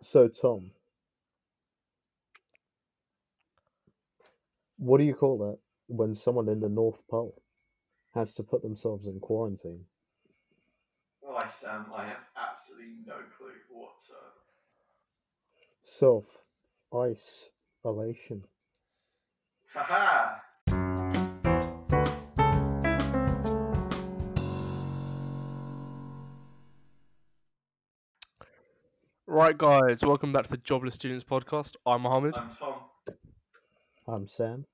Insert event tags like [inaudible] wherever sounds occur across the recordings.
So, Tom, what do you call that when someone in the North Pole has to put themselves in quarantine? Why, Sam, um, I have absolutely no clue whatsoever. Self isolation. Haha! Right, guys, welcome back to the Jobless Students Podcast. I'm Mohammed, I'm Tom. I'm Sam.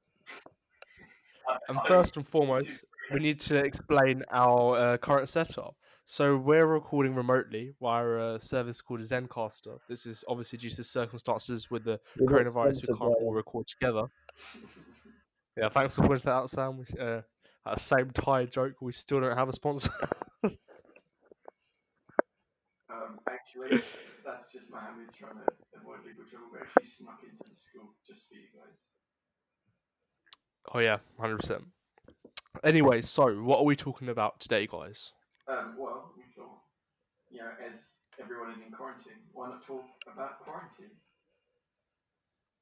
And first and foremost, we need to explain our uh, current setup. So we're recording remotely via a service called Zencastr. This is obviously due to circumstances with the We're not coronavirus. We sponsored can't by all record together. Yeah, thanks for pointing that out, Sam. We, uh, at the same tie joke, we still don't have a sponsor. [laughs] Um, actually, that's just Mohammed trying to avoid legal trouble, but actually snuck into the school just for you guys. oh yeah, hundred percent. Anyway, so what are we talking about today, guys? Um, well, we thought, you know, as everyone is in quarantine, why not talk about quarantine?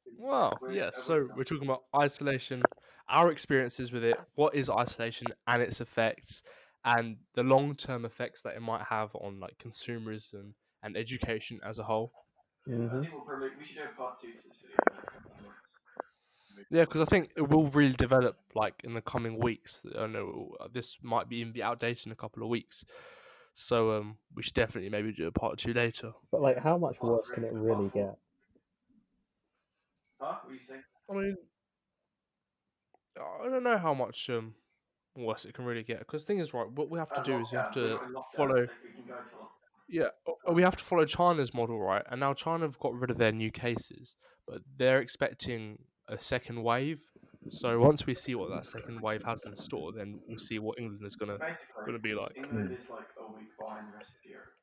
It's Well, where yeah. So we're talking about isolation, our experiences with it, what is isolation and its effects, and the long-term effects that it might have on like consumerism and education as a whole. Yeah, I Mhm. think we'll probably we should have part two to this video in a couple of months. Yeah, because I think it will really develop like in the coming weeks. I know uh, this might be even be outdated in a couple of weeks, so um, we should definitely maybe do a part two later. But, like, how much worse can it really, really get? Huh? What are you saying? I mean, I don't know how much um worse it can really get. Because the thing is, right, what we have to Uh, do is we have to not in lockdown, follow. So we can go to lockdown. Yeah, uh, we have to follow China's model, right? And now China have got rid of their new cases, but they're expecting a second wave. So once we see what that second wave has in store, then we'll see what England is gonna Basically, gonna be like. England Mm. is like a week behind the rest of Europe.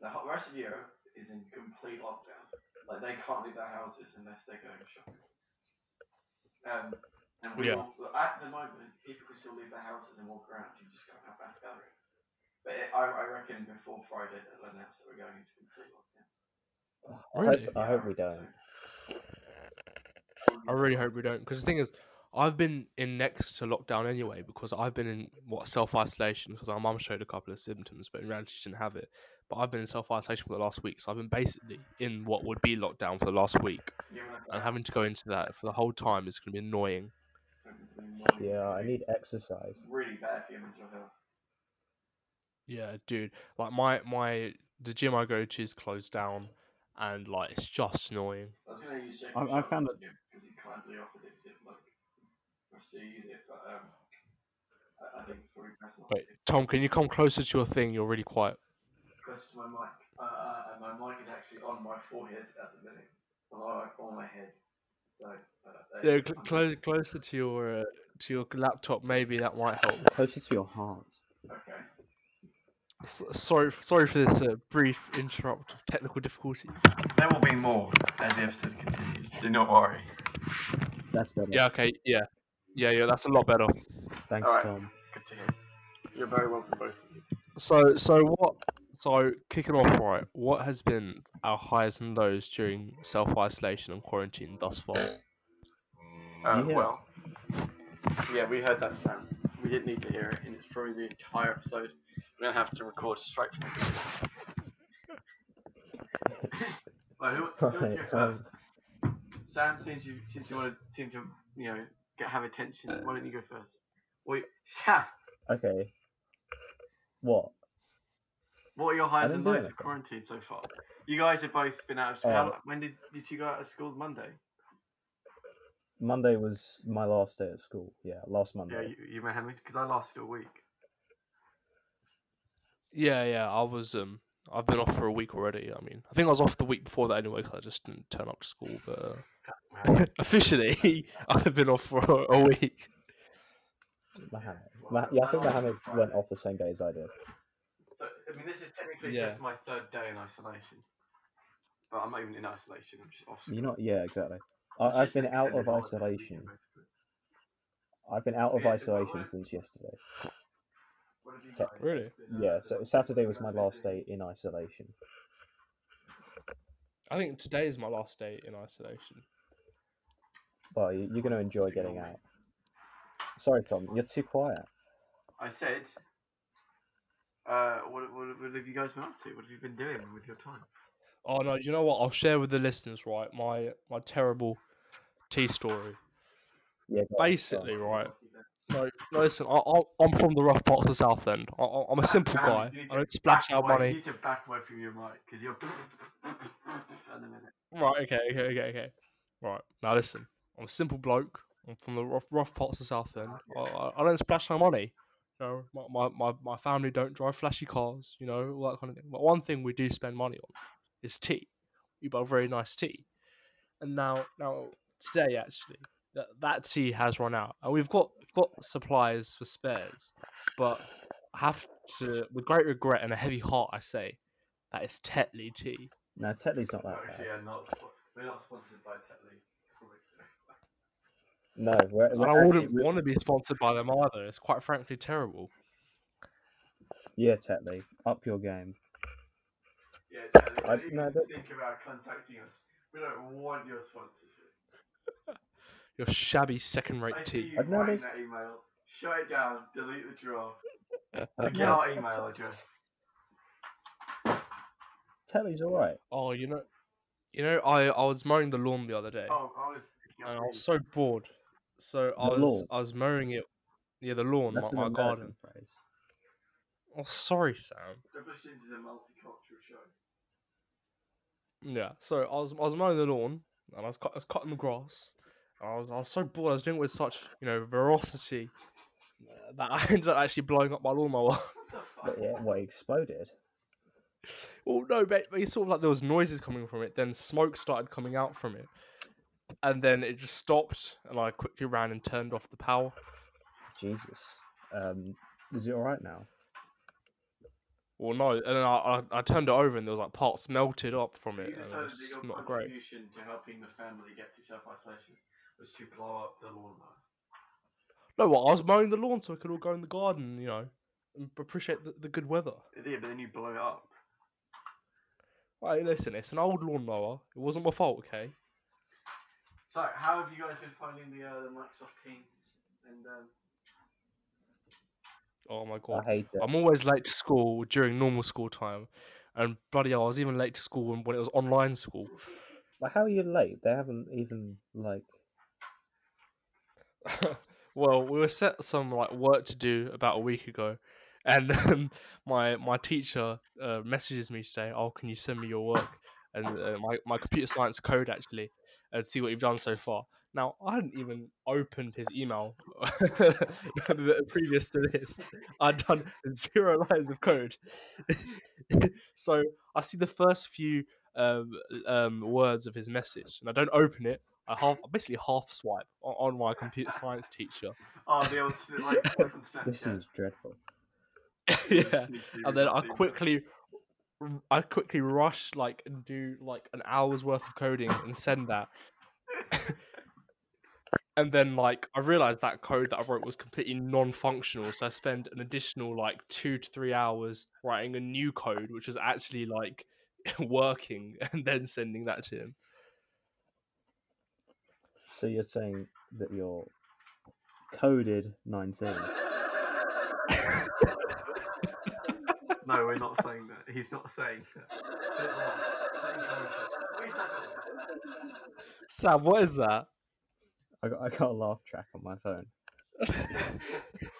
The rest of Europe is in complete lockdown. Like they can't leave their houses unless they're going shopping. Um, and we Yeah. all, at the moment, people can still leave their houses and walk around. You just can't have mass gatherings. But I, I reckon before Friday they'll announce that we're going into complete lockdown. Oh, I Really? hope, I hope we don't. I really hope we don't, because the thing is, I've been in next to lockdown anyway because I've been in what self isolation because my mum showed a couple of symptoms, but in reality she didn't have it. But I've been in self isolation for the last week, so I've been basically in what would be lockdown for the last week, You know, and having to go into that for the whole time is going to be annoying. Yeah, I need exercise. really bad for your mental health. Yeah, dude. Like my my the gym I go to is closed down, and like it's just annoying. I was going to use Jacob I- I found it- because he kindly offered it to like us it, but um, I, I think it's probably best not Wait. Tom, can you come closer to your thing? You're really quiet. close to my mic. Uh, uh, and my mic is actually on my forehead at the minute, on my, on my head. So uh, Yeah, you go. cl- closer to your uh, to your laptop. Maybe that might help. Closer to your heart. Okay. S- sorry, sorry for this uh, brief interrupt of technical difficulty. There will be more as the episode continues. Do not worry. That's better. Yeah, okay, yeah, yeah, yeah. That's a lot better. Thanks, Alright. Tom. Good to hear. You're very welcome, both of you. So, so what? So, kicking off right, what has been our highs and lows during self isolation and quarantine thus far? Uh, Yeah. Well, yeah, we heard that sound. We didn't need to hear it, and it's probably the entire episode. We're gonna have to record straight from the beginning. [laughs] well, who, who wants to go Right, first? um, Sam, since you since you want to seem to you know get have attention, why don't you go first? Wait, Sam, Okay. What? what are your highs didn't and do lows of quarantine so far? You guys have both been out of school. Uh, How, when did, did you go out of school? Monday. Monday was my last day at school. Yeah, last Monday. Yeah, Monday. you, you Mohammed, because I lasted a week. Yeah, yeah. I was um, I've been off for a week already. I mean, I think I was off the week before that anyway, because I just didn't turn up to school. But uh, [laughs] officially, [laughs] I've been off for a, a week. Mohammed. Ma- yeah, I think Mohammed went off the same day as I did. So, I mean, this is technically Yeah. just my third day in isolation. But I'm not even in isolation, I'm just off You're not. Yeah, exactly. I, I've been out of isolation. I've been out of Yeah, it's about isolation since yesterday. What have you Te- Really? Yeah, so Saturday was my last day in isolation. I think today is my last day in isolation. Well, you- you're going to enjoy getting out. Sorry, Tom. You're too quiet. I said, uh, what, what, what have you guys been up to? What have you been doing with your time? Oh no, you know what? I'll share with the listeners, right? My my terrible tea story. Yeah. Basically, on. right. No, no, listen. I, I, I'm from the rough parts of Southend. I, I- I'm a simple guy. I don't splash out away- money. You need to back away from your mic because you're. at the minute. Right, okay, okay, okay, okay. Right, now listen. I'm a simple bloke. I'm from the rough, rough parts of Southend. I, I, I don't splash no money. You know, my, my, my, my family don't drive flashy cars, you know, all that kind of thing. But one thing we do spend money on is tea. We buy very nice tea. And now, now today actually, that, that tea has run out. And we've got, we've got supplies for spares. But I have to, with great regret and a heavy heart, I say, that is Tetley tea. No, Tetley's not that Actually, bad. yeah, not. We're not sponsored by Tetley. No, we're, we're I wouldn't actually, want to be sponsored by them either. It's quite frankly terrible. yeah, Tetley, up your game. Yeah, Tetley, I- don't even no, that- think about contacting us. We don't want your sponsorship. Your shabby second-rate I see tea. you I've writing noticed- that email. Shut it down. Delete the draft. [laughs] I've Get our email address. Telly's all right. Oh, you know, you know, I I was mowing the lawn the other day, Oh, I was. and I was so bored. So I was lawn? I was mowing it, yeah, the lawn, That's my, an my garden. phrase. Oh, sorry, Sam. Publishing is a multicultural show. Yeah. So I was I was mowing the lawn, and I was cut, I was cutting the grass. And I was I was so bored. I was doing it with such you know ferocity uh, that [laughs] I ended up actually blowing up my lawnmower. What the fuck? But yeah, what, it exploded? Well, no, but, but it's sort of like there was noises coming from it. Then smoke started coming out from it, and then it just stopped. And I quickly ran and turned off the power. Jesus. Um, is it all right now? Well, no, and then I, I, I turned it over, and there was like parts melted up from it. You And it was that not great. to helping the family get to self isolation was to blow up the lawnmower. No, what? I was mowing the lawn so we could all go in the garden, you know, and appreciate the, the good weather. It did, but then you blow it up. Right, listen, it's an old lawnmower. It wasn't my fault, okay? So, how have you guys been finding the, uh, the Microsoft Teams? And um, Oh my god, I hate it. I'm always late to school during normal school time, and bloody hell, I was even late to school when, when it was online school. Like, how are you late? They haven't even like. [laughs] well, we were set some like work to do about a week ago, and um, [laughs] my my teacher uh, messages me saying, "Oh, can you send me your work?" And uh, my my computer science code actually, and see what you've done so far. Now, I hadn't even opened his email [laughs] previous to this. I'd done zero lines of code. so I see the first few um, um, words of his message, and I don't open it. I half, I basically half swipe on, on my computer science teacher. [laughs] oh, the old like. [laughs] [laughs] This is dreadful. yeah, and then I quickly, I quickly rush like and do like an hour's worth of coding and send that. and then like I realized that code that I wrote was completely non-functional, so I spent an additional like two to three hours writing a new code, which was actually like working, and then sending that to him. So you're saying that you're coded 19? No, we're not saying that. He's not saying that. Put it on. Let him go with it. What is that? Sam, what is that? I got, I got a laugh track on my phone. [laughs] that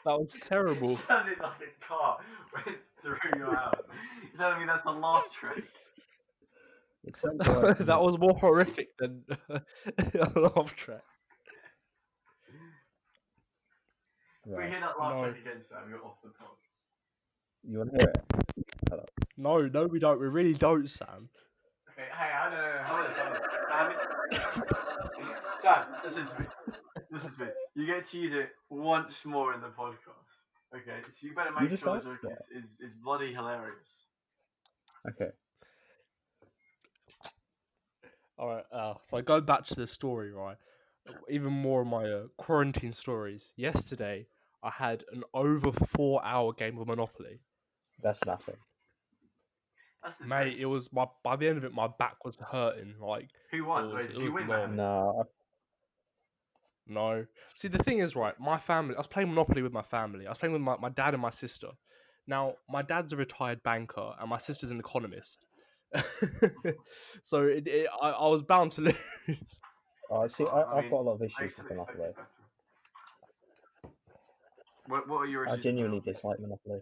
was terrible. It sounded like a car went through your house. You telling me that's a laugh track? It sounds [laughs] uh, that was more horrific than [laughs] a laugh track. We hear that laugh No. again, Sam. You're off the pod. You want to hear it? Hello. No, no, we don't. We really don't, Sam. Okay, hey, I don't know. Hold on, hold on. Sam, listen to me. Listen to me. You get to use it once more in the podcast. Okay, so you better make just sure the asked joke is, is, is bloody hilarious. Okay. All right. Uh, so I go back to the story, right? Even more of my uh, quarantine stories. Yesterday, I had an over four-hour game of Monopoly. That's nothing. That's the Mate, it was my by the end of it, my back was hurting. Like, Who won? it was- Wait, did you win No, I- no. See, the thing is, right, my family. I was playing Monopoly with my family. I was playing with my, my dad and my sister. Now, my dad's a retired banker, and my sister's an economist. [laughs] so it, it, I, I was bound to [laughs] lose. I see. Well, I, I I've got a lot of issues used to with Monopoly. What, what are your I issues with genuinely dislike Monopoly.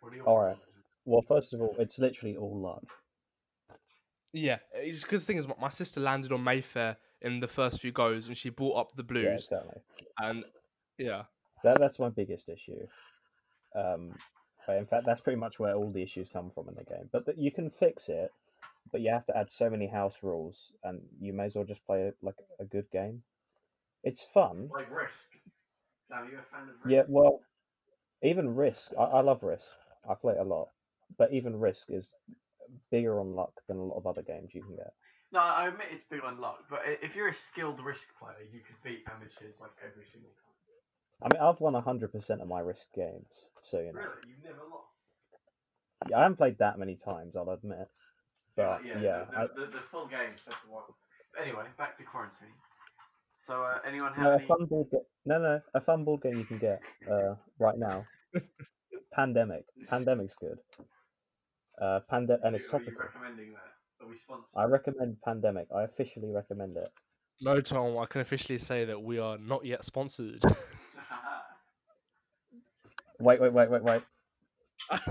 What are your All right. Well, first of all, it's literally all luck. Yeah, it's because the thing is, my- my sister landed on Mayfair in the first few goes, and she brought up the blues. Yeah, blues, exactly. and yeah, That that's my biggest issue. Um, in fact, that's pretty much where all the issues come from in the game. But you can fix it, but you have to add so many house rules, and you may as well just play like a good game. It's fun. Like Risk. You a fan of Risk? Yeah, well, even Risk, I, I love Risk. I play it a lot, but even Risk is bigger on luck than a lot of other games you can get. No, I admit it's big on luck, but if you're a skilled Risk player, you could beat amateurs like every single time. I mean, I've won hundred percent of my Risk games, so you know. Really? You've never lost? Yeah, I haven't played that many times, I'll admit. But yeah, yeah, the, I, the, the, the full game set to one. Anyway, back to quarantine. So, uh, anyone have no, a fun board game. No, no, a fun board game you can get uh, right now. [laughs] Pandemic. Pandemic's good. Uh, Pande- and it's Are you topical. recommending that? Are we sponsored? I recommend Pandemic. I officially recommend it. no, Tom, I can officially say that we are not yet sponsored. [laughs] Wait, wait, wait, wait, wait.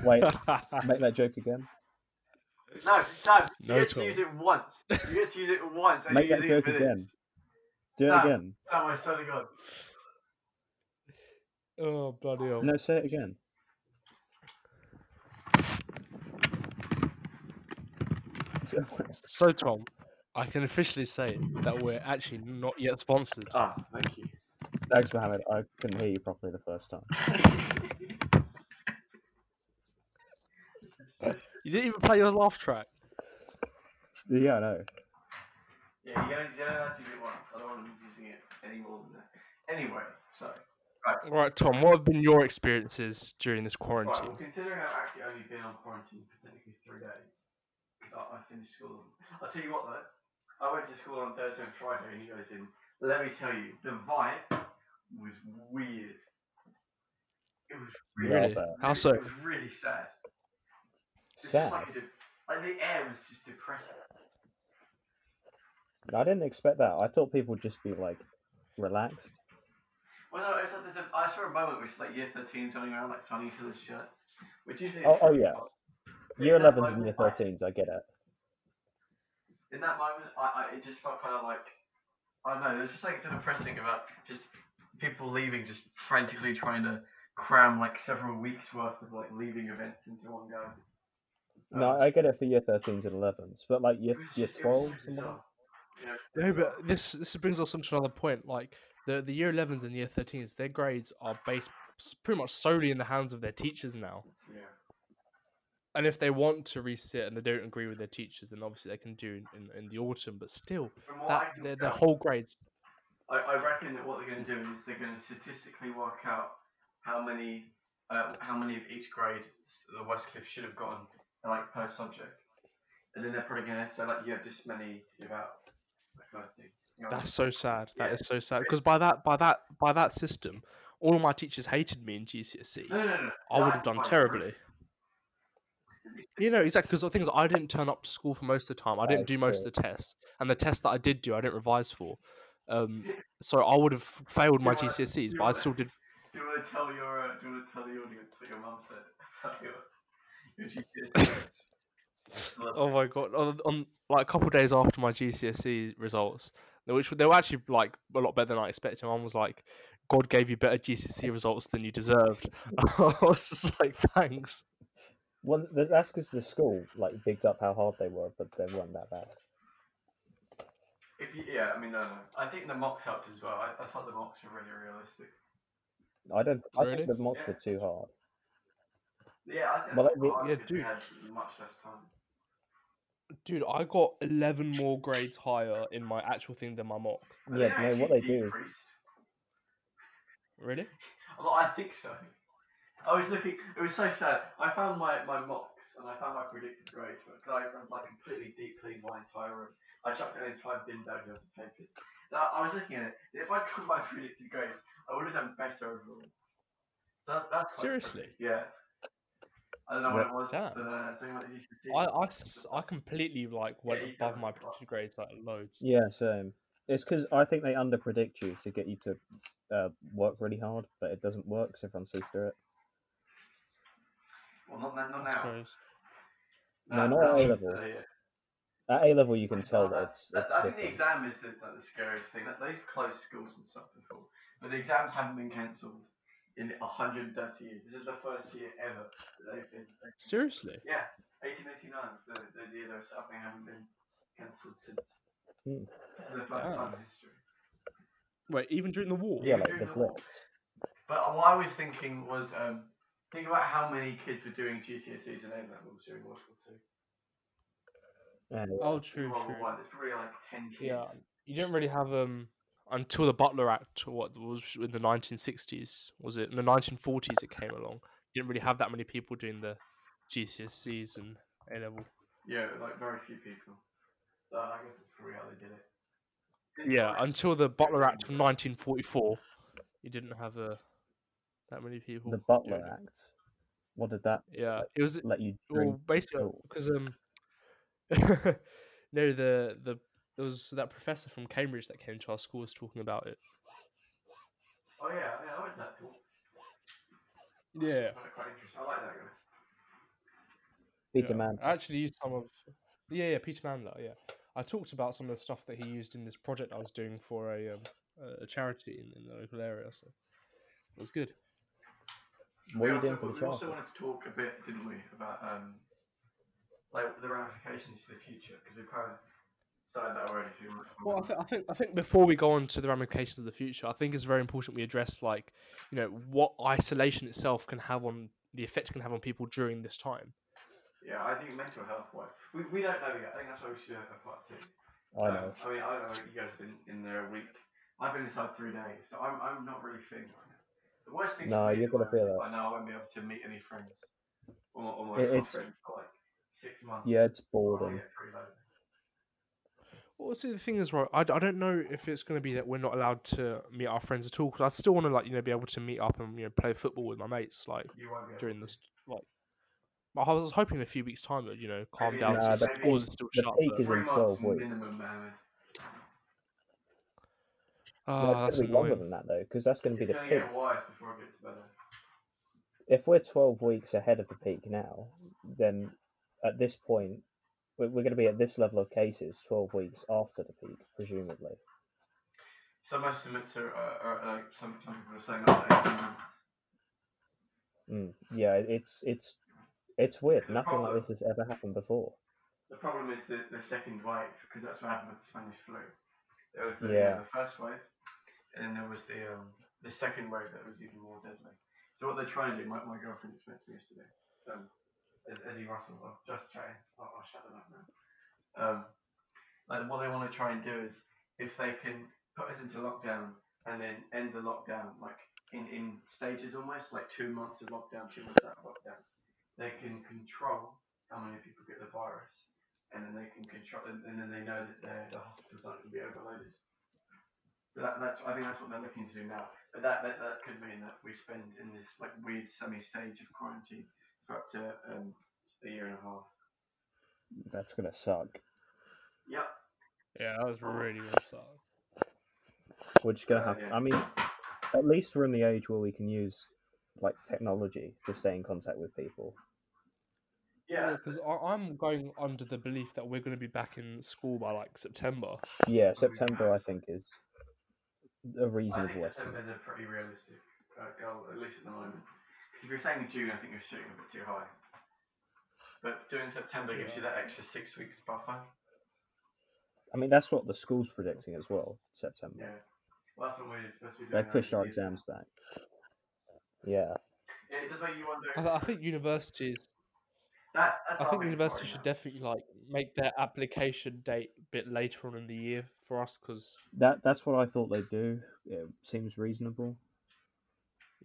Wait, [laughs] make that joke again. no, Sam, you No get to use it once. You get to use it once. And Make that joke again. Do it Sam. again. Sam, I swear to God. oh bloody hell! No, say it again. [laughs] So, Tom, I can officially say that we're actually not yet sponsored. Ah, thank you. Thanks, Mohammed. I couldn't hear you properly the first time. [laughs] You didn't even play your laugh track. Yeah, I know. Yeah, you only, you only have to use it once. I don't want them using it any more than that. Anyway, so. Right, Tom, what have been your experiences during this Right, well, quarantine? considering I've actually only been on quarantine for technically three days, 'cause I, I finished school. I'll tell you what though, I went to school on Thursday and Friday, and he goes in. Let me tell you, the vibe was weird. It was really, Really? How so? It was really sad. It's Sad. like, like the air was just depressing. I didn't expect that. I thought people would just be like relaxed. Well, no, it's like there's a, I saw a moment which like year 13s running around like Sunny Hills shirts, which usually. Oh, oh yeah. Year in 11s and year moment, I- 13s, I get it. in that moment, I, I it just felt kind of like I don't know. There's just like something depressing about just people leaving, just frantically trying to cram like several weeks worth of like leaving events into one go. No, Um, I get it for year 13s and 11s, but like year, year just- it was so 12s and bizarre. Yeah, No, but this this brings us on to another point. Like the the year 11s and year 13s, their grades are based pretty much solely in the hands of their teachers now. yeah. And if they want to resit and they don't agree with their teachers, then obviously they can do in, in, in the autumn. But still, From I that their, their whole grades. I, I reckon that what they're going to do is they're going to statistically work out how many uh, how many of each grade the Westcliff should have gotten like per subject, and then they're probably going to say like you have this many to give out, that kind of thing. You know, That's so sad. That Yeah. is so sad. Because by that by that by that system, all of my teachers hated me in GCSE. no, no, no, no. I would have done terribly. You know exactly because the things I didn't turn up to school for most of the time. I didn't do most of the tests, and the tests that I did do, I didn't revise for. Um, [laughs] so I would have failed my GCSEs, but I still did. Do you want to tell your uh, do you want to tell the audience what your mum said [laughs] Oh my god! On, on like a couple of days after my GCSE results, they- which were- they were actually like a lot better than I expected. Mum was like, "God gave you better GCSE results than you deserved." [laughs] I was just like, "Thanks." Well, that's because the school like bigged up how hard they were, but they weren't that bad. If you, yeah, I mean, no, no. I think the mocks helped as well. I, I thought the mocks were really realistic. I don't. I Really? think the mocks Yeah. were too hard. Yeah, I think Well, that's they- yeah, dude. had much less time. Dude, I got eleven more grades higher in my actual thing than my mock. But Yeah, no, what they do is. Really? [laughs] Well, I think so. I was looking. It was so sad. I found my, my mocks and I found my predicted grade because I like completely deep cleaned my entire room. I chucked it in five bin bags of papers. Now, I was looking at it. If I got my [laughs] predicted grades, I would have done better overall. So that's that's Seriously? impressive. Yeah. I don't know what it was, Damn. but uh, so you might use the team. I, I, s- I completely like went you above my have predicted grades like loads. Yeah, same. It's because I think they underpredict you to get you to uh, work really hard, but it doesn't work because everyone sees through it. Well, not, not I now. suppose. No, not at A-level. uh, yeah. At A level, you can tell Well, that it's that- it's I think the exam is the, like, the scariest thing. That they've closed schools and stuff before, but the exams haven't been cancelled in 130 years. This is the first year ever that they've been. Seriously? Yeah, 1889, the, the year they were set up, they haven't been cancelled since. Hmm. This is the first Damn. time in history. Wait, even during the war? Yeah, Yeah, like the the war. But what I was thinking was, um, think about how many kids were doing GCSEs and A levels during World War Two. And Oh, true, World War true. One, it's probably like 10 kids. Yeah, you don't really have um until the Butler Act, what was in the 1960s? Was it in the 1940s? It came along. You didn't really have that many people doing the GCSEs and A level. Yeah, like very few people. So I guess it's probably how they did it. Yeah, until the Butler Act of 1944, you didn't have uh, that many people. the Butler it. Act. What did that Yeah, it was let you drink? well basically because um [laughs] no the the there was that professor from Cambridge that came to our school was talking about it. Oh yeah, yeah, I like that talk. Yeah. I find it quite interesting. I like that guy. Peter Yeah, Mann. I actually used some of. Yeah, yeah, Peter Mandler. Yeah, I talked about some of the stuff that he used in this project I was doing for a um, a- a charity in, in the local area. So it was good. What are we you doing also, for the we child? also wanted to talk a bit, didn't we, about um, like the ramifications to the future because we've kind of started that already a few months Well, I, th- I think I think before we go on to the ramifications of the future, I think it's very important we address like you know what isolation itself can have on the effects it can have on people during this time. Yeah, I think mental health wise, we, we don't know yet. I think that's why we should do a part two. I Um, know. I mean, I don't know. You guys have been in there a week. I've been inside three days, so I'm, I'm not really feeling right now. The worst thing. No, for you're gonna feel feel I know I won't be able to meet any friends or, or my It- close it's- for like six months. Yeah, it's I'll boredom. Get pretty lonely. Well, see, the thing is, right? I, d- I don't know if it's going to be that we're not allowed to meet our friends at all. Because I still want to, like, you know, be able to meet up and you know play football with my mates, like You won't be able during this, like. I was hoping in a few weeks' time that you know calm Maybe down Nah, since the the peak- schools are still the shut. peak but- is in 12 weeks. minimum, Mohammed. Ah, no, it's going to be longer than that though, because that's going to be the peak. get worse before it gets better. If we're 12 weeks ahead of the peak now, then at this point, we're, we're going to be at this level of cases 12 weeks after the peak, presumably. Some estimates are, are, are like some, some people are saying up to 18 months. Mm. Yeah, it's it's it's weird. The Nothing like this has ever happened before. The problem is the, the second wave, because that's what happened with the Spanish flu. There was the, Yeah. the first wave, and then there was the um, the second wave that was even more deadly. So what they're trying to do, my, my girlfriend explained to me yesterday, um, as, Russell, oh, just trying, I'll, I'll shut them up now. Um, like what they want to try and do is, if they can put us into lockdown and then end the lockdown, like in, in stages almost, like two months of lockdown, two months out of lockdown, they can control how many people get the virus and then they can control, and, and then they know that the hospitals aren't going to be overloaded. So that, that's, I think that's what they're looking to do now. But that, that, that could mean that we spend in this like weird semi-stage of quarantine up to um, a year and a half. That's going to suck. Yep. Yeah, that was really really sad. We're just going to Uh, have. To, I mean, at least we're in the age where we can use like technology to stay in contact with people. Yeah. because I'm going under the belief that we're going to be back in school by like September. Yeah, September I think is a reasonable think estimate. September's a pretty realistic uh, goal, at least at the moment. 'Cause if you're saying June, I think you're shooting a bit too high. But doing September gives you that extra six weeks buffer. I mean, that's what the school's predicting as well. September. Yeah. Well, that's what we're supposed to be doing. They've pushed our the exams back. Yeah. Yeah, it does make you wonder. I, I think universities. that, that's I think universities should now. definitely like make their application date a bit later on in the year for us because That that's what I thought they'd do. It seems reasonable.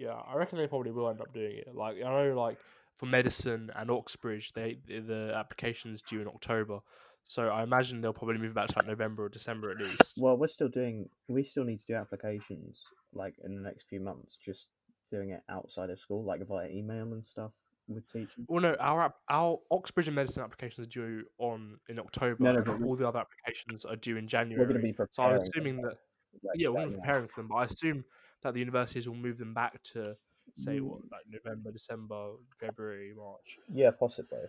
Yeah, I reckon they probably will end up doing it. Like I know, like for medicine and Oxbridge, they the- applications due in October. So I imagine they'll probably move back to like November or December at least. Well, we're still doing. We still need to do applications like in the next few months. Just doing it outside of school, like via email and stuff with teaching. Well, no, our app, our Oxbridge and medicine applications are due on in October. no, but we- all the other applications are due in January. We're going to be preparing. so. I'm assuming that like yeah, we're that, gonna be you know. preparing for them, but I assume that the universities will move them back to say Mm. what like November, December, February, March. Yeah, possibly.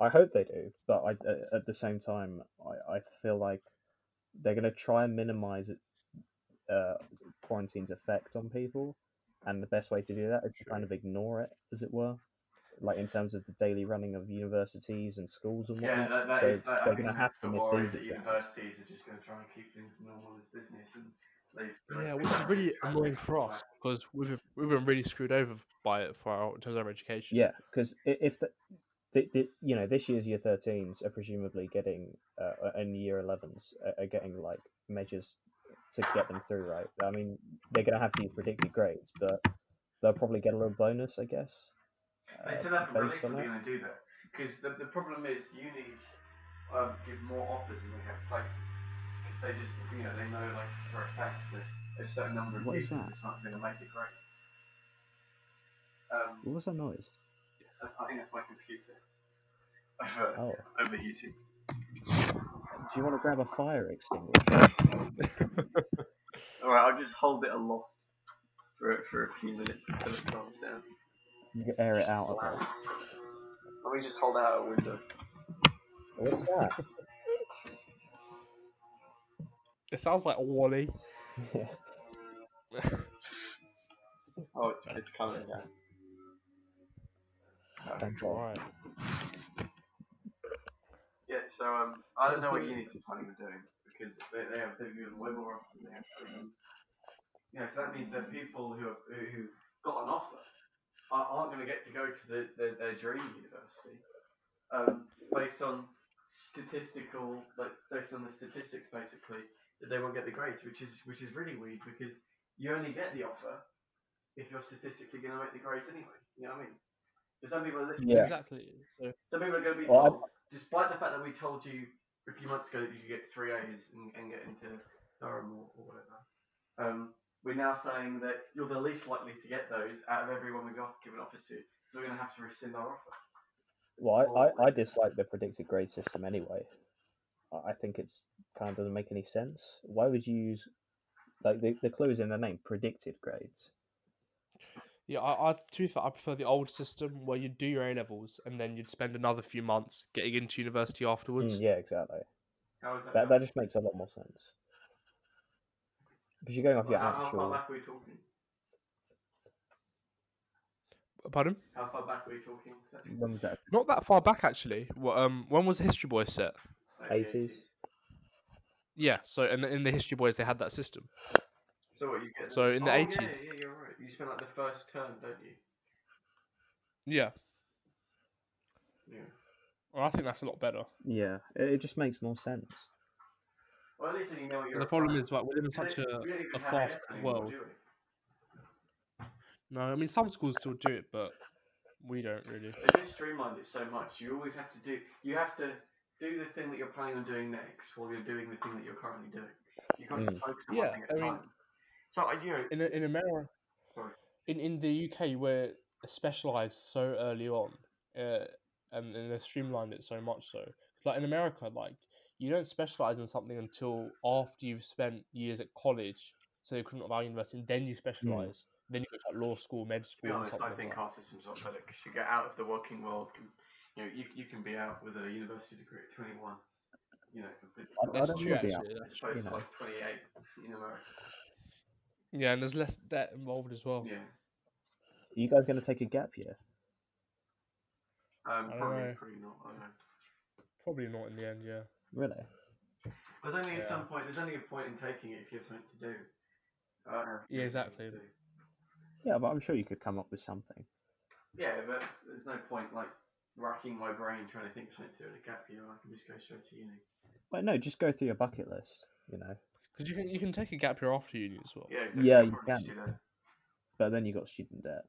I hope they do, but I, a- at the same time, I, I feel like they're going to try and minimize it, uh, quarantine's effect on people, and the best way to do that is to kind of ignore it, as it were, like in terms of the daily running of universities and schools and Yeah, whatnot. that, that so is, that, they're going to have that's to miss worry these that universities are just going to try and keep things normal as business and leave. the rest Yeah, of which is really annoying for us because we've been- we've been really screwed over by it for our in terms of our education. Yeah, because if the, the, the you know this year's year 13s are presumably getting uh, and year 11s are, are getting like measures to get them through, right? I mean, they're going to have to use predicted grades, but they'll probably get a little bonus, I guess. They uh, still haven't based that they're going to do that because the, the problem is unis um, give more offers than they have places because they just you know they know like for a fact that a certain number of What is people that? is not going to make it great. Um, What was that noise? that's, I think that's my computer [laughs] over, Oh, overheating. do you want to grab a fire extinguisher? [laughs] All right, I'll just hold it aloft for for a few minutes until it calms down. You can air it out a bit. Let me just hold out a window. What's that? [laughs] It sounds like Wally. [laughs] Oh, it's it's coming down. Thank All God. right. Yeah, so um, I don't know what unis are planning on doing because they, they have they've given way more often than they have students. Yeah, so that means that people who have, who who got an offer are, aren't going to get to go to the, the, their dream university um, based on statistical, like based on the statistics basically that they won't get the grades, which is which is really weird because you only get the offer if you're statistically going to make the grades anyway. You know what I mean? Because some people are literally Yeah. Exactly. So some people are going to be Well, told, despite the fact that we told you a few months ago that you could get three A's and, and get into Durham or, or whatever, um, we're now saying that you're the least likely to get those out of everyone we've got given offers to. So we're going to have to rescind our offer. Well, I, I, I dislike the predicted grade system anyway. I- I think it's kind of doesn't make any sense. Why would you use like the, the clue is in the name, predicted grades? yeah, I, I to be fair, I prefer the old system where you do your A levels and then you'd spend another few months getting into university afterwards. Mm, yeah, exactly. How is that? That that just makes a lot more sense. Because you're going off your how, how far actual. back are we talking? Pardon? How far back are we talking? When was that? Not that far back actually. Well, um, when was the History Boy set? Like the 80s. Yeah. So in the, in the History Boys they had that system. So what you get? So in the oh, 80s. Yeah, yeah, you're right. You spend like the first turn, don't you? Yeah. Yeah. Well, I think that's a lot better. Yeah, it, it just makes more sense. Well, at least then you know what you're. The problem is like we live in such a, we a fast world. No, I mean some schools still do it, but we don't really. They just streamlined it so much. You always have to do. You have to do the thing that you're planning on doing next while you're doing the thing that you're currently doing. You can't just focus on Yeah, one thing at I a mean- time. So uh, you know, In in America, Sorry. in in the UK, we're specialized so early on, uh, and, and they've streamlined it so much so. like in America, like you don't specialize in something until after you've spent years at college, so you couldn't allow university, and then you specialize. Then you go to like, law school, med school. to school, be honest, I think that. our system's not lot better because you get out of the working world. Can- You know, you, you can be out with a university degree at 21. You know, completely. I, I That's don't true, to be out. actually. That's opposed you to know. like 28 in America. Yeah, and there's less debt involved as well. Yeah. Are you guys going to take a gap year? Um, probably, probably not. I don't know. Probably not in the end. Yeah. Really? There's only at Yeah. some point. There's only a point in taking it if you have something to do. Uh, Yeah, exactly. to do. Yeah, but I'm sure you could come up with something. Yeah, but there's no point like racking my brain trying to think of something to do in a gap year. I can just go straight to uni. But no, just go through your bucket list. You know, Because you can you can take a gap year after uni as well. Yeah, exactly. Yeah, you can. do but then you got student debt.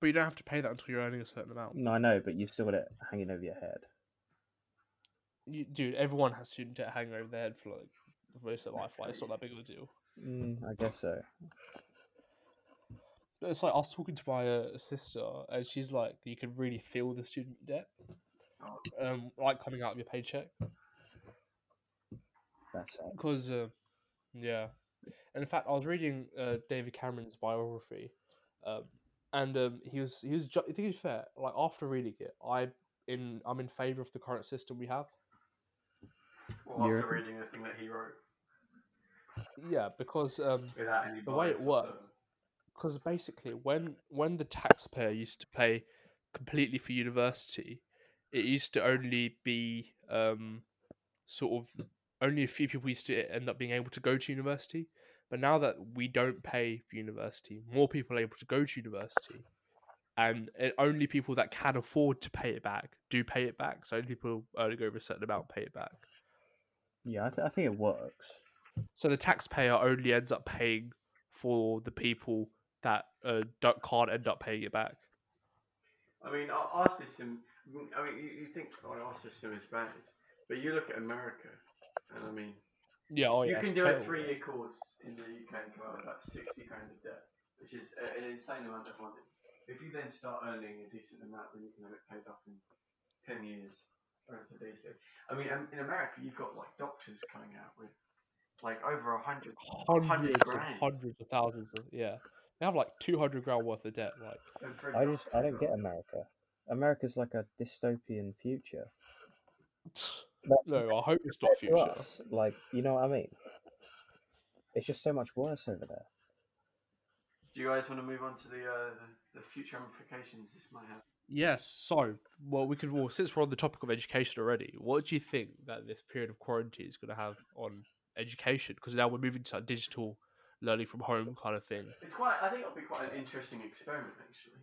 But you don't have to pay that until you're earning a certain amount. No, I know, but you've still got it hanging over your head. You, dude, everyone has student debt hanging over their head for like most of their life. Like, it's not that big of a deal. Mm, I guess so. But it's like I was talking to my uh, sister, and she's like, you can really feel the student debt, um, like coming out of your paycheck. That's sad. Because, uh, yeah, and in fact, I was reading uh, David Cameron's biography, um, and um, he was he was. Ju- I think it's fair. Like after reading it, I in I'm in favor of the current system we have. Well, You're- after reading the thing that he wrote, Yeah, because um, The way it works- whatsoever. Because basically when when the taxpayer used to pay completely for university it used to only be um sort of only a few people used to end up being able to go to university. But now that we don't pay for university more people are able to go to university and it, only people that can afford to pay it back do pay it back. So only people earning over a certain amount pay it back. Yeah, I, th- I think it works. so the taxpayer only ends up paying for the people that uh, don't, can't end up paying it back I mean, our, our system. I mean, you, you think like, our system is bad, but you look at America, and I mean, Yeah, oh yeah you can do a three-year course in the UK and come out with about sixty grand of debt, which is a- an insane amount of money. If you then start earning a decent amount, then you can have it paid off in ten years. I mean, um, in America, you've got like doctors coming out with like over a hundred. hundreds of hundreds of thousands of yeah. They have like two hundred grand worth of debt. Like and for a I just I don't get. America. America's like a dystopian future. [laughs] no, I hope it's not future. us, like you know what I mean. It's just so much worse over there. Do you guys want to move on to the uh, the, the future ramifications this might have? Yes. So, well, we could. Well, since we're on the topic of education already, what do you think that this period of quarantine is going to have on education? Because now we're moving to a digital learning from home kind of thing. It's quite. I think it'll be quite an interesting experiment, actually.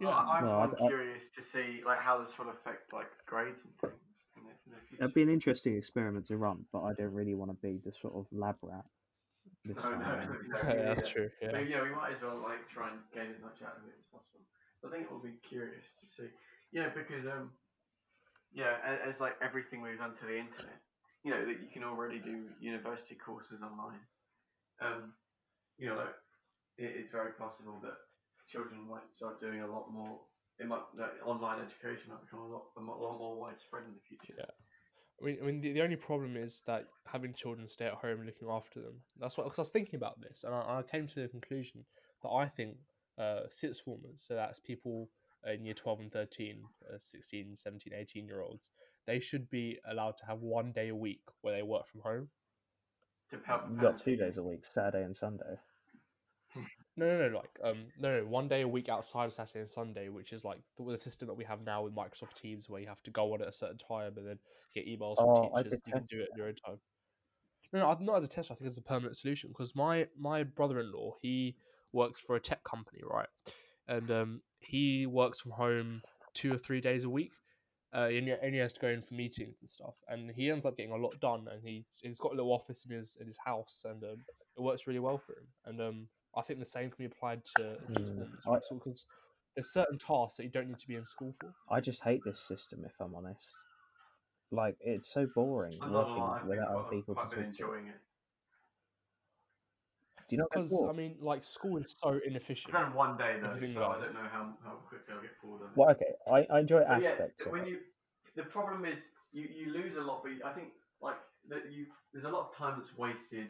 Yeah. I, I'm, No, I- I'm curious to see like how this will affect like grades and things. In the, in the It'd be an interesting experiment to run, but I don't really want to be the sort of lab rat this No, time. no, around. no, Yeah, that's yeah. true. Yeah. Maybe, yeah, we might as well like try and gain as much out of it as possible. I think it will be curious to see. Yeah, because um, yeah, as, as like everything moves onto the internet, you know that you can already do university courses online. Um, you know, like, it, it's very possible that children might start doing a lot more. It might online education might become a lot, a lot more widespread in the future. Yeah. I mean, I mean, the, the only problem is that having children stay at home looking after them. That's what, because I was thinking about this, and I, I came to the conclusion that I think uh, sixth formers, so that's people in year 12 and 13, uh, 16, 17, 18 year olds, they should be allowed to have one day a week where they work from home. To help You've got two days a week, Saturday and Sunday. [laughs] No, no, no, like, um, no, no, one day a week outside of Saturday and Sunday, which is like the, the system that we have now with Microsoft Teams, where you have to go on at a certain time and then get emails from Oh, I teachers. You can detest do it in your own time. No, no, not as a test. I think it's a permanent solution because my my brother-in-law he works for a tech company, right? And um, he works from home two or three days a week. Uh, and he only has to go in for meetings and stuff, and he ends up getting a lot done. And he's he's got a little office in his in his house, and um, it works really well for him. And um, I think the same can be applied to sixth Mm, formers because there's certain tasks that you don't need to be in school for. I just hate this system, if I'm honest. Like it's so boring working gonna lie, I've without other people to quite talk to. it. Do you not Because I mean, like school is so inefficient. I've one day though, Everything so I don't know how, how quickly I'll get bored of. Well, okay, I, I enjoy But aspects yeah, of when it. you the problem is you, you lose a lot, but I think like that you there's a lot of time that's wasted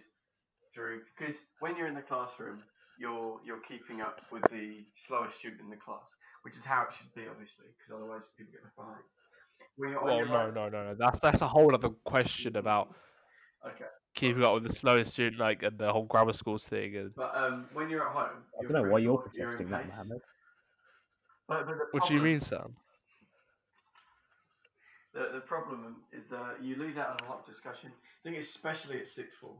through because when you're in the classroom, you're you're keeping up with the slowest student in the class, which is how it should be, obviously, because otherwise people get left behind. When Well, no, like- no, no, no. That's that's a whole other question about Okay, keeping up with the slowest student, like and the whole grammar schools thing. And but um, when you're at home, I you're don't know why you're to walk at your own protesting that. Mohammed. But, but what do you mean, Sam? The, the problem is uh, you lose out on a lot of discussion. I think especially at sixth form,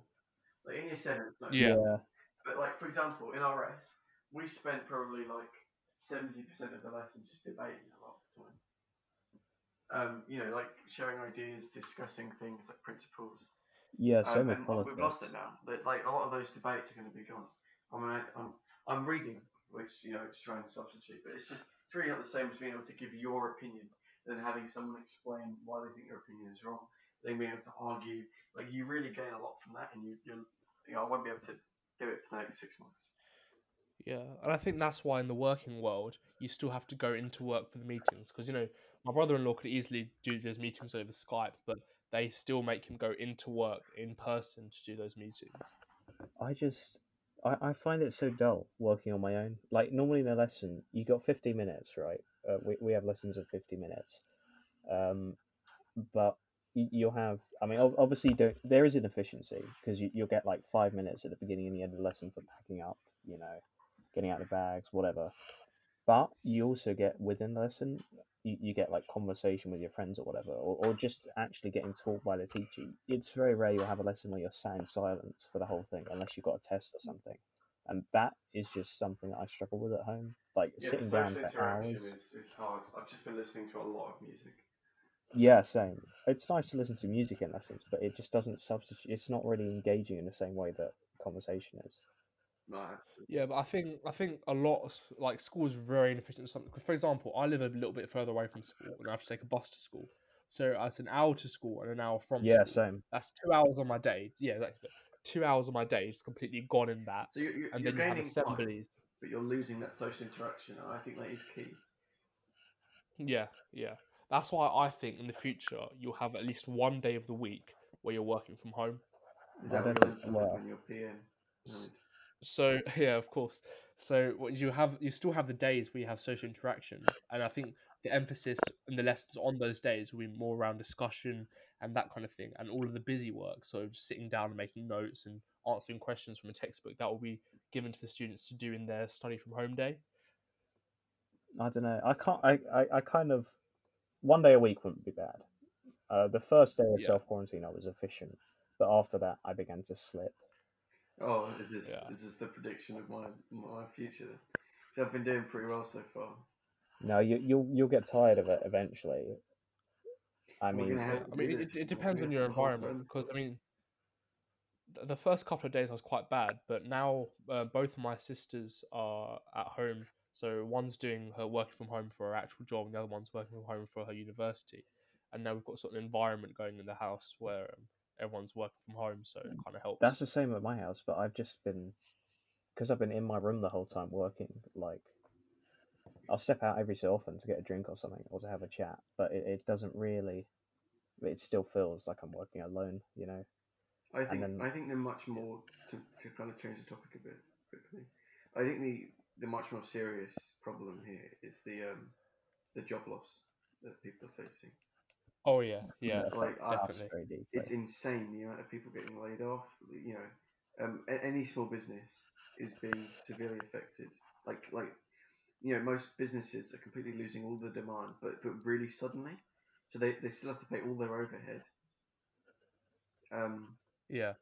like in your seventh. like, Yeah. But like for example, in RS, we spent probably like seventy percent of the lesson just debating a lot of the time. Um, you know, like sharing ideas, discussing things like principles. Yeah, Um, same with politics. we've lost it now. That like a lot of those debates are going to be gone. I mean, I, I'm I'm reading which you know, to try and substitute. But it's just it's really not the same as being able to give your opinion than having someone explain why they think your opinion is wrong. Then being able to argue, like you really gain a lot from that, and you, you, you know, I won't be able to do it for the next six months. Yeah, and I think that's why in the working world you still have to go into work for the meetings because you know my brother-in-law could easily do those meetings over Skype, but they still make him go into work in person to do those meetings. I just I, I find it so dull working on my own. Like normally in a lesson, you got fifty minutes, right? Uh, we we have lessons of fifty minutes, um, but you, you'll have. I mean, obviously, don't, there is inefficiency because you, you'll get like five minutes at the beginning and the end of the lesson for packing up. You know, getting out the bags, whatever. But you also get within the lesson, you, you get like conversation with your friends or whatever, or, or just actually getting taught by the teacher. It's very rare you'll have a lesson where you're sat in silence for the whole thing, unless you've got a test or something. And that is just something that I struggle with at home. Like Yeah, sitting down for hours. is, is hard. I've just been listening to a lot of music. Yeah, same. It's nice to listen to music in lessons, but it just doesn't substitute. It's not really engaging in the same way that conversation is. No, Yeah, but I think I think a lot of, like school is very inefficient. Something, for example, I live a little bit further away from school, and I have to take a bus to school. So it's an hour to school and an hour from Yeah, school. same. That's two hours on my day. Yeah, exactly. Two hours of my day is completely gone in that. so you're, you're, And you're then you have gaining time, but you're losing that social interaction, and I think that is key. Yeah, yeah. That's why I think in the future you'll have at least one day of the week where you're working from home. Is that what don't you'll think- implement well- when you're PM? No. So [laughs] yeah, of course. So what you have, you still have the days where you have social interaction, and I think the emphasis and the lessons on those days will be more around discussion and that kind of thing, and all of the busy work. So just sitting down and making notes and answering questions from a textbook that will be given to the students to do in their study from home day. I don't know. I can't. I, I, I kind of one day a week wouldn't be bad. Uh, the first day of Yeah. self quarantine, I was efficient, but after that, I began to slip. Oh, is this, Yeah. is this the prediction of my my future? I've been doing pretty well so far. No, you you'll you'll get tired of it eventually. I We're mean, I mean, it, it depends on your environment because I mean, the first couple of days I was quite bad, but now uh, both of my sisters are at home. So one's doing her working from home for her actual job, and the other one's working from home for her university. And now we've got sort of an environment going in the house where um, everyone's working from home, so it kind of helps. that's the same at my house. But I've just been because I've been in my room the whole time working. Like, I'll step out every so often to get a drink or something, or to have a chat. But it, it doesn't really. It still feels like I'm working alone. You know. I think then- I think they're much more to, to kind of change the topic a bit quickly. I think the the much more serious problem here is the um the job loss that people are facing. Oh yeah, yeah, It like, I- definitely. It's insane the amount of people getting laid off. You know, um, any small business is being severely affected. Like like you know, most businesses are completely losing all the demand, but but really suddenly, so they, they still have to pay all their overhead. Um, Yeah,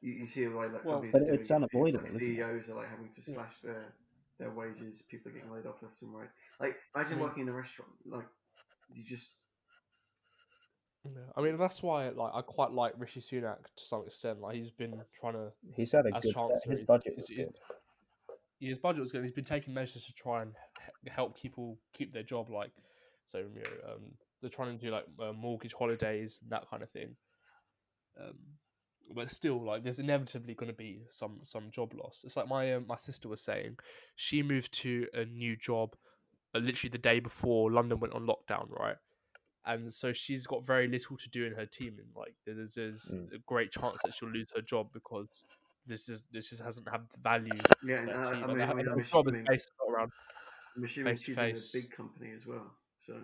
you, you see a way like Well, But it's it, unavoidable, Like isn't it? CEOs are like having to Yeah. slash their their wages. People are getting laid off left and right. Like imagine mean- working in a restaurant. Like you just yeah. I mean that's why like I quite like Rishi Sunak to some extent. Like he's been trying to He's had a good. His budget was he's- good. his budget was good. He's been taking measures to try and help people keep their job. Like, so you know, um, they're trying to do like uh, mortgage holidays, that kind of thing. Um, but still, like, there's inevitably going to be some some job loss. It's like my um, my sister was saying, she moved to a new job, uh, literally the day before London went on lockdown, right? And so she's got very little to do in her team, and like there's, there's Mm. a great chance that she'll lose her job because this is this just hasn't had the value yeah. And I, mean, I her- mean, I'm job is assuming, based around I'm assuming she's in a big company as well. So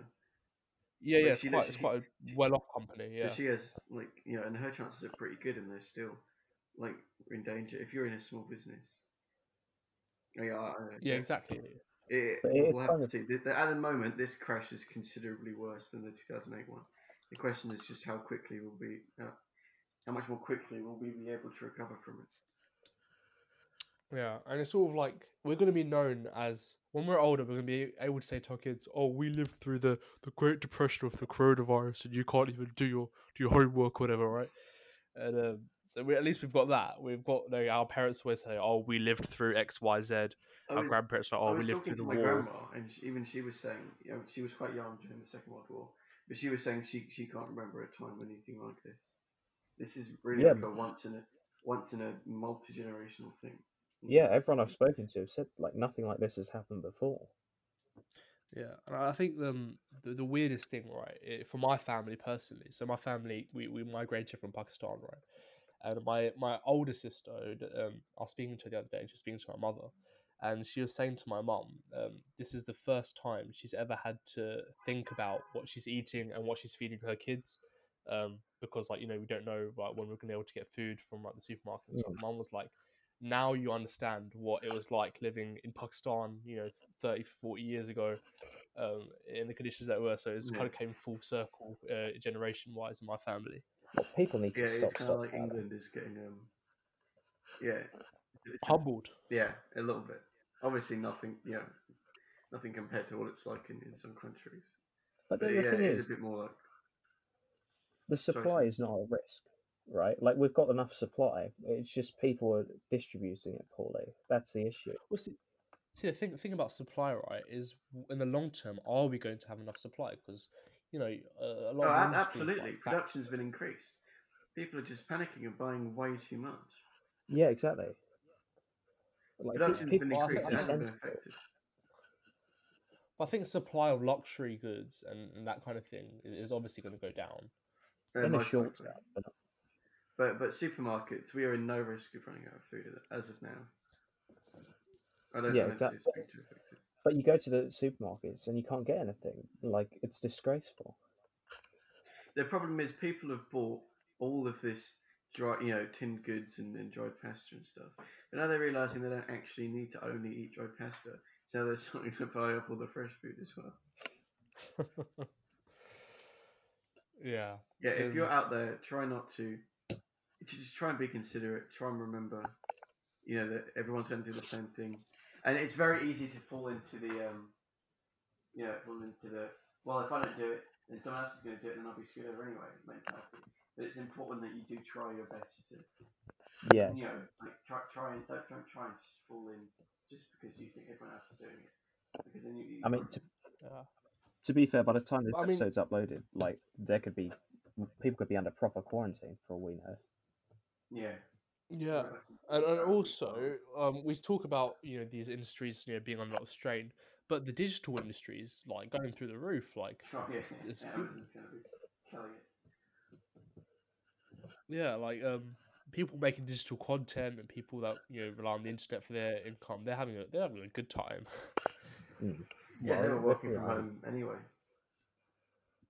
yeah, yeah. It's she quite it's quite a well off company. Yeah, so she has like you know, and her chances are pretty good, and they're still like in danger if you're in a small business. Yeah, yeah, exactly. It, But we'll have to see. The- the- At the moment, this crash is considerably worse than the 2008 one. The question is just how quickly we'll be, uh, how much more quickly will we be able to recover from it? Yeah, and it's sort of like we're going to be known as when we're older, we're going to be able to say to our kids, "Oh, we lived through the the Great Depression of the coronavirus, and you can't even do your do your homework, or whatever, right?" And um, So we, at least we've got that. We've got like, our parents always say, "Oh, we lived through X, Y, Z." Our was, grandparents are, I "Oh, was we lived through to the my war." grandma, and she, even she was saying, you know, she was quite young during the Second World War, but she was saying she she can't remember a time when anything like this. This is really Yeah. like a once in a once in a multi generational thing. Yeah, everyone I've spoken to have said like nothing like this has happened before. Yeah, and I think um, the the weirdest thing, right, for my family personally. So my family, we, we migrated from Pakistan, right, and my my older sister, um, I was speaking to her the other day, and she's speaking to her mother, and she was saying to my mum, um, this is the first time she's ever had to think about what she's eating and what she's feeding her kids, um, because like you know we don't know like when we're gonna be able to get food from like the supermarket and stuff. Mum was like, now you understand what it was like living in Pakistan, you know, 30, 40 years ago, um, in the conditions that were. So it's Yeah. kind of came full circle, uh, generation wise in my family. Well, people need to Yeah, stop. it's kind of like. England is getting um. Yeah. it's- Humbled. Yeah, a little bit. Obviously, nothing. Yeah, nothing compared to what it's like in, in some countries. But But the, yeah, thing it is is, a bit more like the supply sir. is not a risk, right? Like we've got enough supply. It's just people are distributing it poorly. That's the issue. Well, see, see, the thing, the thing about supply, right, is in the long term, are we going to have enough supply? Because, you know, a lot Oh, of ab- industries, like absolutely. Production's been increased. People are just panicking and buying way too much. Yeah, exactly. Like pe- Production's people been Well, I increased. to think- It be hasn't been I think supply of luxury goods and, and that kind of thing is obviously going to go down. In the short term. But But but supermarkets, we are in no risk of running out of food as of now. I don't Yeah, honestly exactly. It's been too affected. But you go to the supermarkets and you can't get anything. Like it's disgraceful. The problem is people have bought all of this dry, you know, tinned goods and, and dried pasta and stuff. But now they're realizing they don't actually need to only eat dried pasta. So they're [laughs] starting to buy up all the fresh food as well. [laughs] yeah. Yeah, if Um, you're out there, try not to. Just try and be considerate. Try and remember, you know, that everyone's going to do the same thing, and it's very easy to fall into the, um, you know, fall into the. Well, if I don't do it, then someone else is going to do it, and I'll be screwed over anyway. Mentality. But it's important that you do try your best to, Yeah. you know, like try, try and don't, don't try and just fall in just because you think everyone else is doing it. Because then you. you I mean, to, Yeah. to be fair, by the time this I mean- episode's uploaded, like there could be people could be under proper quarantine for all we know. yeah. Yeah. And, and also, um, we talk about you know these industries you know being under a lot of strain, but the digital industries like going through the roof. Like, Oh, yeah. it's good. Amazon's going to be killing it. yeah, like um, people making digital content and people that you know rely on the internet for their income. They're having a they're having a good time. Yeah, they Well, were working from pretty home anyway.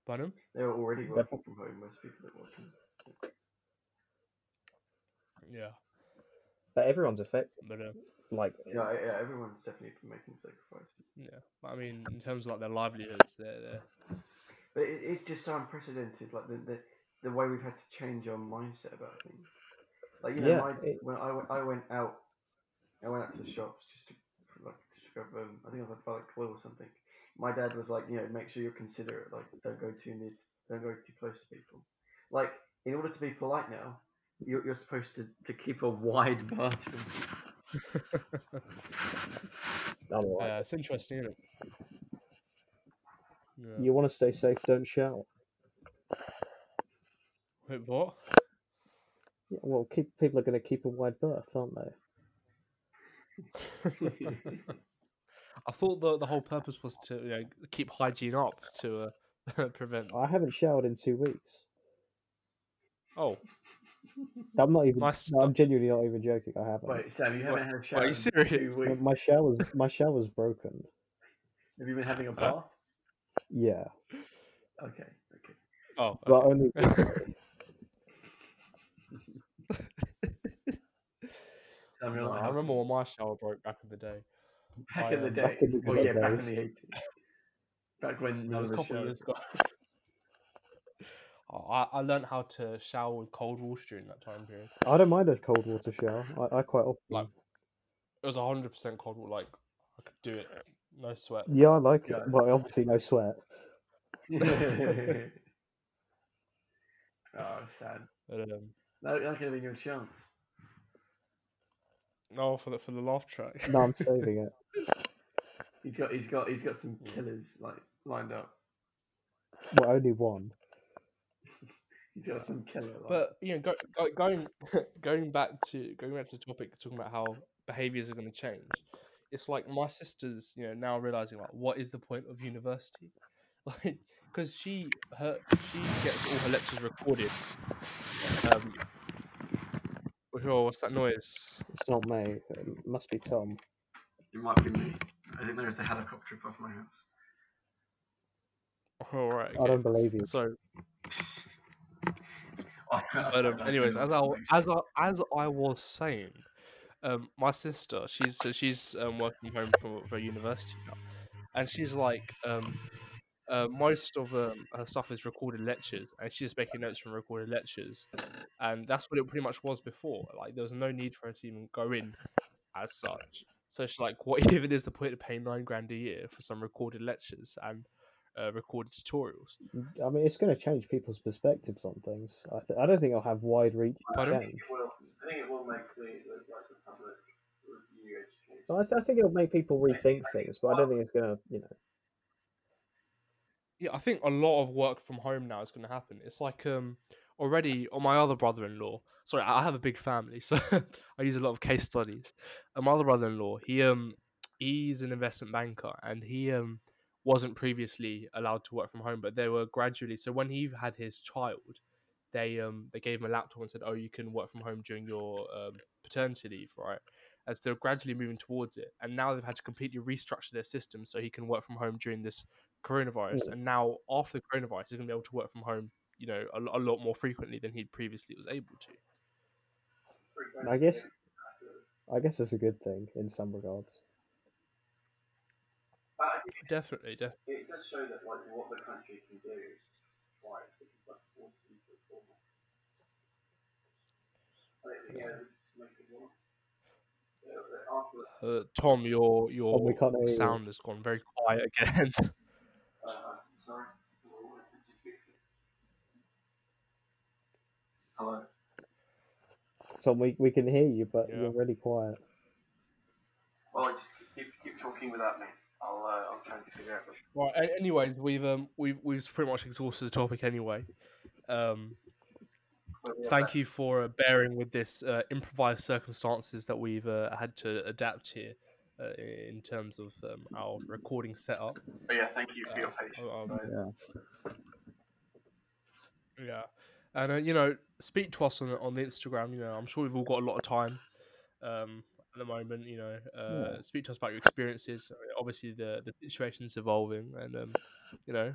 Pardon? They were already They're working from home. Most people that working. Yeah, But everyone's affected. but uh, Like Yeah, yeah. Everyone's definitely making sacrifices. yeah, but I mean, in terms of like their livelihoods, they're, they're But it, it's just so unprecedented. Like the, the the way we've had to change our mindset about things. Like you know, Yeah, my, it- when I went, I went out, I went out to the shops just to like just grab um, I think I was like buy like oil or something. My dad was like, you know, make sure you're considerate. Like, don't go too near, don't go too close to people. Like, in order to be polite now, you're, you're supposed to, to keep a wide berth [laughs] from people. yeah, it's interesting, isn't it? Yeah. you want to stay safe, don't shout. Wait, what? Yeah, well, keep people are going to keep a wide berth, aren't they? [laughs] I thought the the whole purpose was to you know, keep hygiene up to uh, [laughs] prevent. I haven't showered in two weeks. Oh, [laughs] I'm not even. Nice. no, I'm genuinely not even joking. I haven't. Wait, Sam, you haven't had a shower are you in serious? two My- weeks. My shower's my shower's broken. Have you been having a bath? Yeah, Okay, okay. oh, but okay. only. [laughs] Sam, you're No, I remember when my shower broke back in the day. Back I, in the um, day. Back in the well, good yeah, back in the 80s. Back when It none was of a us [laughs] couple of showed. years ago. I, I learned how to shower with cold water during that time period. I don't mind a cold water shower. I, I quite often. Like- It was hundred percent cold water. Like I could do it, no sweat. yeah, I like Yeah. it. Well, obviously no sweat. I [laughs] [laughs] Oh, sad. But, um, That, that could have been your chance. no, for the for the laugh track. No, I'm [laughs] saving it. He's got he's got he's got some killers like lined up. Well, only one. He's got some killer. Like, But you know, go, go, going [laughs] going back to going back to the topic, talking about how behaviors are going to change. It's like my sister's, you know, now realizing like, what is the point of university? [laughs] Like, because she her she gets all her lectures recorded. Um, oh, what's that noise? It's not me. It must be Tom. it might be me. I think there is a helicopter above my house. All right. I don't believe you. So, [laughs] but um, anyways, as I as I as I was saying, um, my sister, she's so she's um, working home for for university now, and she's like, um, uh, most of um, her stuff is recorded lectures, and she's making notes from recorded lectures, and that's what it pretty much was before. Like there was no need for her to even go in as such. So she's like, what [laughs] even is the point of paying nine grand a year for some recorded lectures and uh, recorded tutorials? I mean, it's going to change people's perspectives on things. I, th- I don't think it'll have wide-reaching Pardon? change. will. I think it will make the, the, like, the public review education. I, th- I think it'll make people rethink things, but I don't think it's going to, you know. Yeah, I think a lot of work from home now is going to happen. It's like um already on my other brother-in-law. Sorry, I I have a big family, [laughs] so I use a lot of case studies. Uh, my other brother-in-law, he um he's an investment banker, and he um wasn't previously allowed to work from home, but they were gradually. So when he had his child, they um they gave him a laptop and said, "Oh, you can work from home during your um, paternity leave, right?" As they're gradually moving towards it, and now they've had to completely restructure their system so he can work from home during this coronavirus. Mm. And now after the coronavirus, he's going to be able to work from home, you know, a, a lot more frequently than he previously was able to. I guess, I guess it's a good thing in some regards. But Definitely, def- it does show that like what the country can do is just twice. It's like force into a formal. I think yeah, we just make it work. Yeah, but after uh, Tom, your your we can't you. sound has gone very quiet again. [laughs] uh, sorry. Well, did you fix it? Hello. Tom, we, we can hear you, but Yeah. you're really quiet. Well, just keep keep talking without me. I'll uh, I'll try and figure out. Right. a- Anyways, we've um we've we've pretty much exhausted the topic anyway. Um, thank you for uh, bearing with this uh, improvised circumstances that we've uh, had to adapt here uh, in terms of um, our recording setup. But yeah, thank you for your Uh, patience. um, guys. Yeah. Yeah, and uh, you know, speak to us on the- on the Instagram. You know, I'm sure we've all got a lot of time um, at the moment. You know, uh, Yeah. speak to us about your experiences. Uh, Obviously, the the situation's evolving, and um, you know,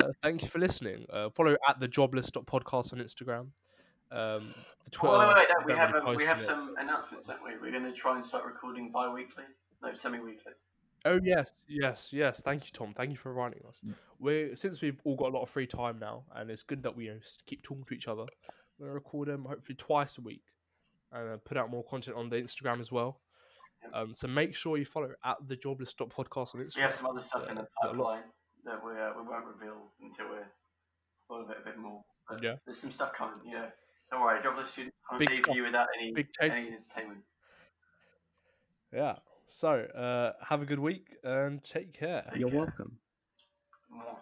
uh, thank you for listening. Uh, follow at the jobless podcast on Instagram. Um, the Twitter. Oh, wait, wait, wait, no, we we have really a, we have it. some announcements, don't we? We're going to try and start recording bi-weekly. No, semi-weekly. Oh yes, yes, yes. Thank you, Tom. Thank you for reminding us. We since we've all got a lot of free time now, and it's good that we you know, keep talking to each other. We're gonna record them hopefully twice a week, and uh, put out more content on the Instagram as well. Um, so make sure you follow at the Jobless Stop Podcast on Instagram. We have some other stuff Uh, in the got a lot- pipeline that we, uh, we won't reveal until we're thought of it a bit more. But Yeah. There's some stuff coming, yeah. Don't worry, jobless students can't leave stuff. you without any, Big change. any entertainment. Yeah. So uh, have a good week and take care. Take You're care. welcome. More.